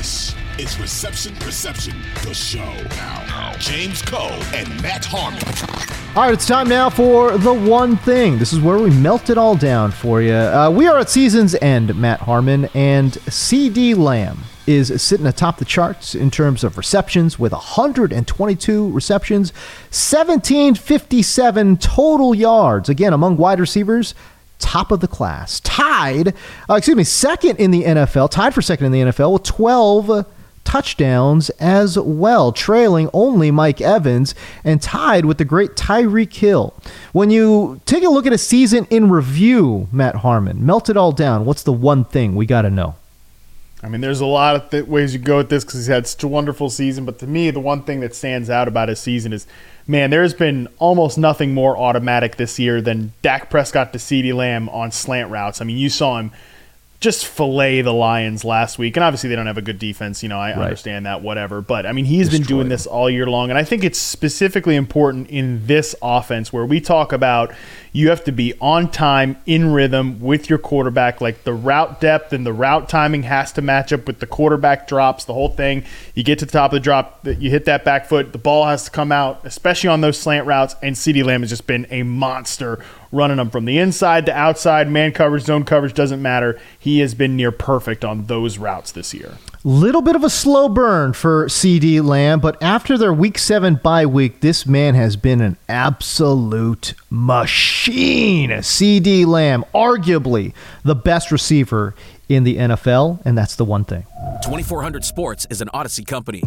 This is Reception Perception, the show. Now, James Koh and Matt Harmon. All right, it's time now for the one thing. This is where we melt it all down for you. Uh, we are at season's end, Matt Harmon, and CeeDee Lamb is sitting atop the charts in terms of receptions with 122 receptions, 1757 total yards. Again, among wide receivers, top of the class. Tied, uh, excuse me, second in the NFL, tied for second in the NFL with 12 touchdowns as well, trailing only Mike Evans and tied with the great Tyreek Hill. When you take a look at a season in review, Matt Harmon, melt it all down. What's the one thing we got to know? I mean, there's a lot of th- ways you go with this because he's had such a wonderful season. But to me, the one thing that stands out about his season is, man, there's been almost nothing more automatic this year than Dak Prescott to CeeDee Lamb on slant routes. I mean, you saw him just fillet the Lions last week. And obviously, they don't have a good defense. You know, I right. understand that, whatever. But I mean, he's Destroyed been doing this all year long. And I think it's specifically important in this offense where we talk about you have to be on time, in rhythm with your quarterback. Like the route depth and the route timing has to match up with the quarterback drops, the whole thing. You get to the top of the drop, you hit that back foot, the ball has to come out, especially on those slant routes. And CeeDee Lamb has just been a monster running them from the inside to outside, man coverage, zone coverage, doesn't matter. He has been near perfect on those routes this year. Little bit of a slow burn for CeeDee Lamb, but after their week seven bye week, this man has been an absolute machine. CeeDee Lamb, arguably the best receiver in the NFL, and that's the one thing. 2400 Sports is an Audacy company.